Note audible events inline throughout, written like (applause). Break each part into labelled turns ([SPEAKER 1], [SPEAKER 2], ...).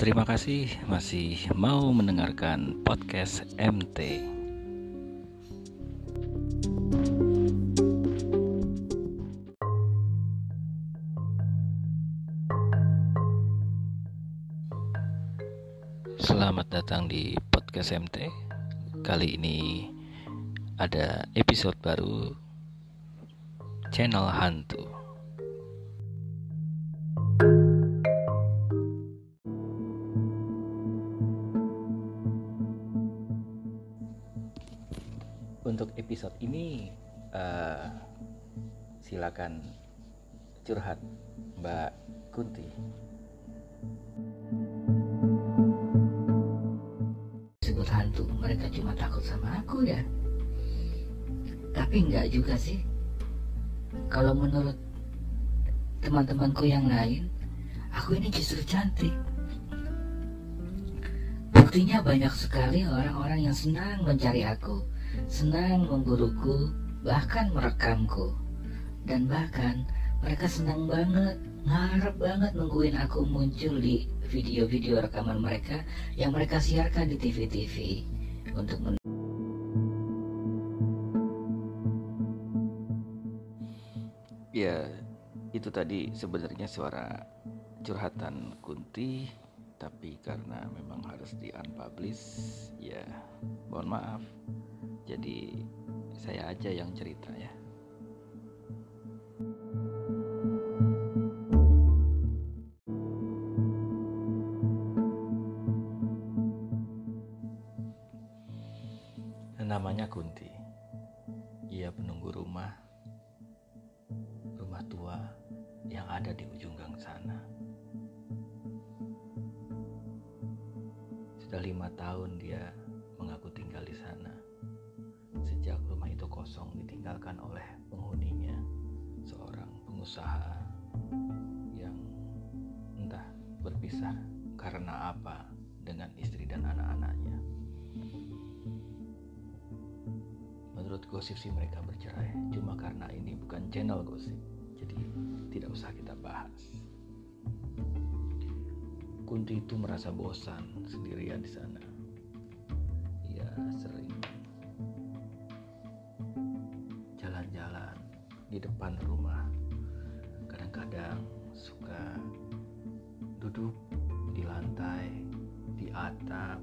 [SPEAKER 1] Terima kasih masih mau mendengarkan podcast MT. Selamat datang di podcast MT. Kali ini ada episode baru channel hantu. Episode ini uh, silakan curhat Mbak Kunti.
[SPEAKER 2] Sebut hantu, mereka cuma takut sama aku ya. Tapi enggak juga sih. Kalau menurut teman-temanku yang lain, aku ini justru cantik. Buktinya banyak sekali orang-orang yang senang mencari aku, senang memburuku, bahkan merekamku. Dan bahkan mereka senang banget, ngarep banget nungguin aku muncul di video-video rekaman mereka yang mereka siarkan di TV-TV untuk men
[SPEAKER 1] Ya, itu tadi sebenarnya suara curhatan Kunti, tapi karena memang harus di unpublish, ya mohon maaf. Jadi saya aja yang cerita ya. Namanya Kunti. Ia penunggu rumah rumah tua yang ada di ujung gang sana. Sudah lima tahun dia mengaku tinggal di sana. Sejak rumah itu kosong ditinggalkan oleh penghuninya, seorang pengusaha yang entah berpisah karena apa dengan istri dan anak-anaknya. Menurut gosip sih mereka bercerai, cuma karena ini bukan channel gosip, jadi tidak usah kita bahas. Kunti itu merasa bosan sendirian di sana. Ia sering jalan-jalan di depan rumah. Kadang-kadang suka duduk di lantai, di atap,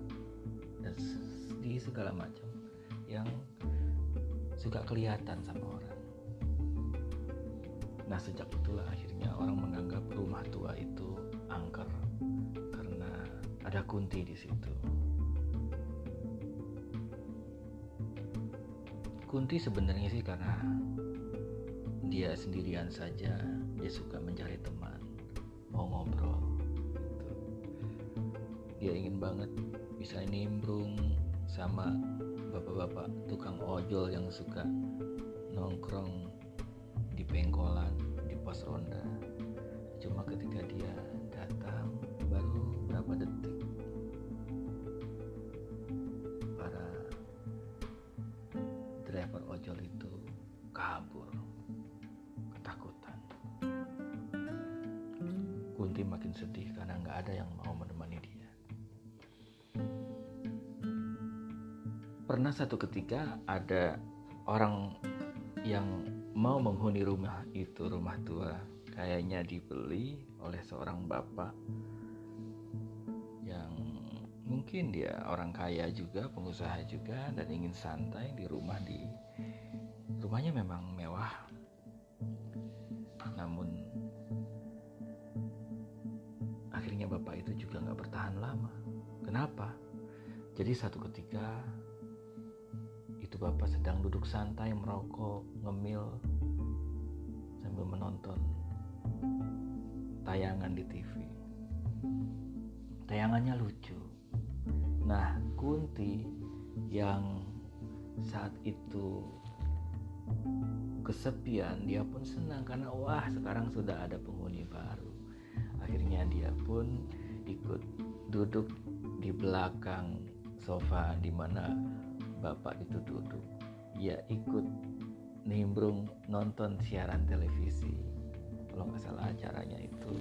[SPEAKER 1] dan di segala macam yang suka kelihatan sama orang. Nah sejak itulah akhirnya orang menganggap rumah tua itu angker ada kunti di situ. Kunti sebenarnya sih karena dia sendirian saja dia suka mencari teman mau ngobrol gitu. dia ingin banget bisa nimbrung sama bapak-bapak tukang ojol yang suka nongkrong di pengkolan di pos ronda cuma ketika dia datang baru berapa detik? Para driver ojol itu kabur ketakutan. Kunti makin sedih karena nggak ada yang mau menemani dia. Pernah satu ketika ada orang yang mau menghuni rumah itu rumah tua kayaknya dibeli oleh seorang bapak yang mungkin dia orang kaya juga pengusaha juga dan ingin santai di rumah di rumahnya memang mewah. Namun akhirnya bapak itu juga nggak bertahan lama. Kenapa? Jadi satu ketika itu bapak sedang duduk santai merokok ngemil sambil menonton tayangan di TV tayangannya lucu. Nah Kunti yang saat itu kesepian dia pun senang karena wah sekarang sudah ada penghuni baru. Akhirnya dia pun ikut duduk di belakang sofa di mana bapak itu duduk. Ia ikut nimbrung nonton siaran televisi. Kalau nggak salah acaranya itu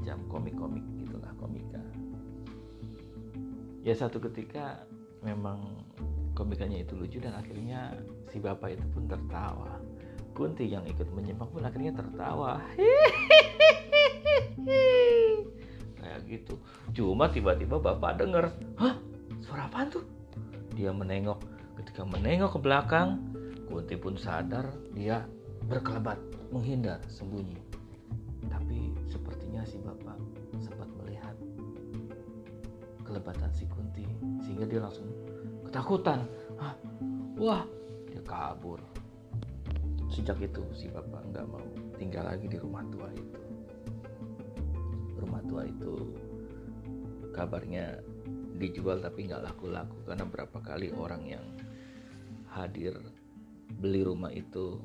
[SPEAKER 1] semacam komik-komik gitulah komika. Ya satu ketika memang komikanya itu lucu dan akhirnya si bapak itu pun tertawa. Kunti yang ikut menyimak pun akhirnya tertawa. (laughs) Kayak gitu. Cuma tiba-tiba bapak denger hah? Suara apa tuh? Dia menengok. Ketika menengok ke belakang Kunti pun sadar dia berkelebat menghindar sembunyi. Tapi sepertinya si bapak sempat melihat kelebatan si Kunti sehingga dia langsung ketakutan. Hah? wah dia kabur. Sejak itu si bapak nggak mau tinggal lagi di rumah tua itu. Rumah tua itu kabarnya dijual tapi nggak laku-laku karena berapa kali orang yang hadir beli rumah itu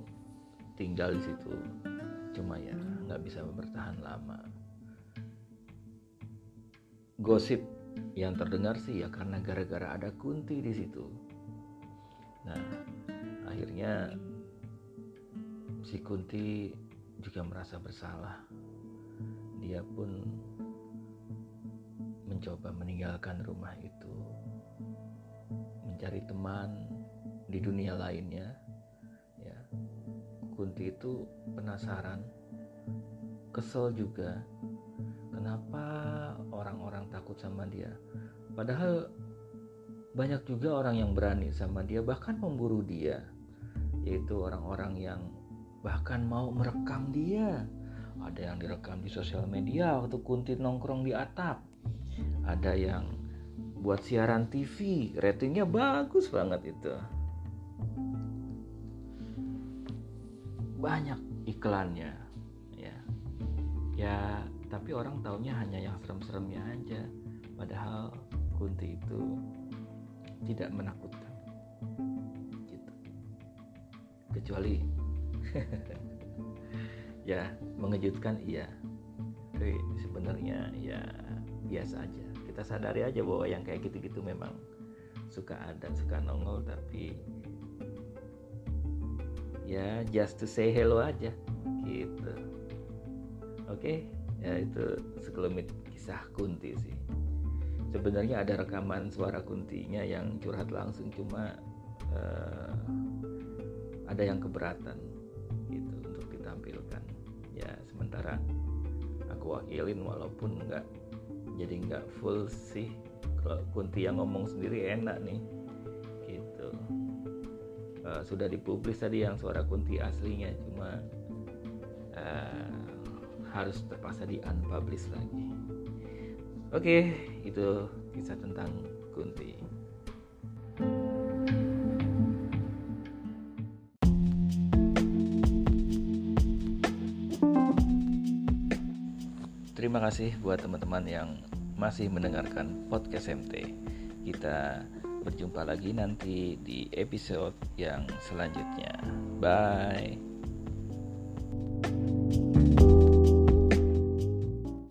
[SPEAKER 1] tinggal di situ. Cuma ya nggak bisa bertahan lama gosip yang terdengar sih ya karena gara-gara ada kunti di situ. Nah akhirnya si kunti juga merasa bersalah. Dia pun mencoba meninggalkan rumah itu mencari teman di dunia lainnya ya. Kunti itu penasaran kesel juga kenapa orang-orang takut sama dia? Padahal banyak juga orang yang berani sama dia bahkan memburu dia. Yaitu orang-orang yang bahkan mau merekam dia. Ada yang direkam di sosial media waktu Kunti nongkrong di atap. Ada yang buat siaran TV ratingnya bagus banget itu. Banyak iklannya ya. Ya tapi orang taunya hanya yang serem-seremnya aja. Padahal Kunti itu tidak menakutkan. Gitu. Kecuali (laughs) ya mengejutkan iya. Tapi sebenarnya ya biasa aja. Kita sadari aja bahwa yang kayak gitu-gitu memang suka ada suka nongol tapi ya just to say hello aja. Gitu. Oke? okay? Ya itu sekelumit kisah Kunti sih. Sebenarnya ada rekaman suara Kuntinya yang curhat langsung cuma uh, ada yang keberatan gitu untuk ditampilkan. Ya sementara aku wakilin walaupun nggak jadi nggak full sih. Kalau Kunti yang ngomong sendiri enak nih gitu. Uh, sudah dipublis tadi yang suara Kunti aslinya cuma uh, harus terpaksa di unpublish lagi oke okay, itu kisah tentang Kunti Terima kasih buat teman-teman yang masih mendengarkan podcast MT. Kita berjumpa lagi nanti di episode yang selanjutnya. Bye.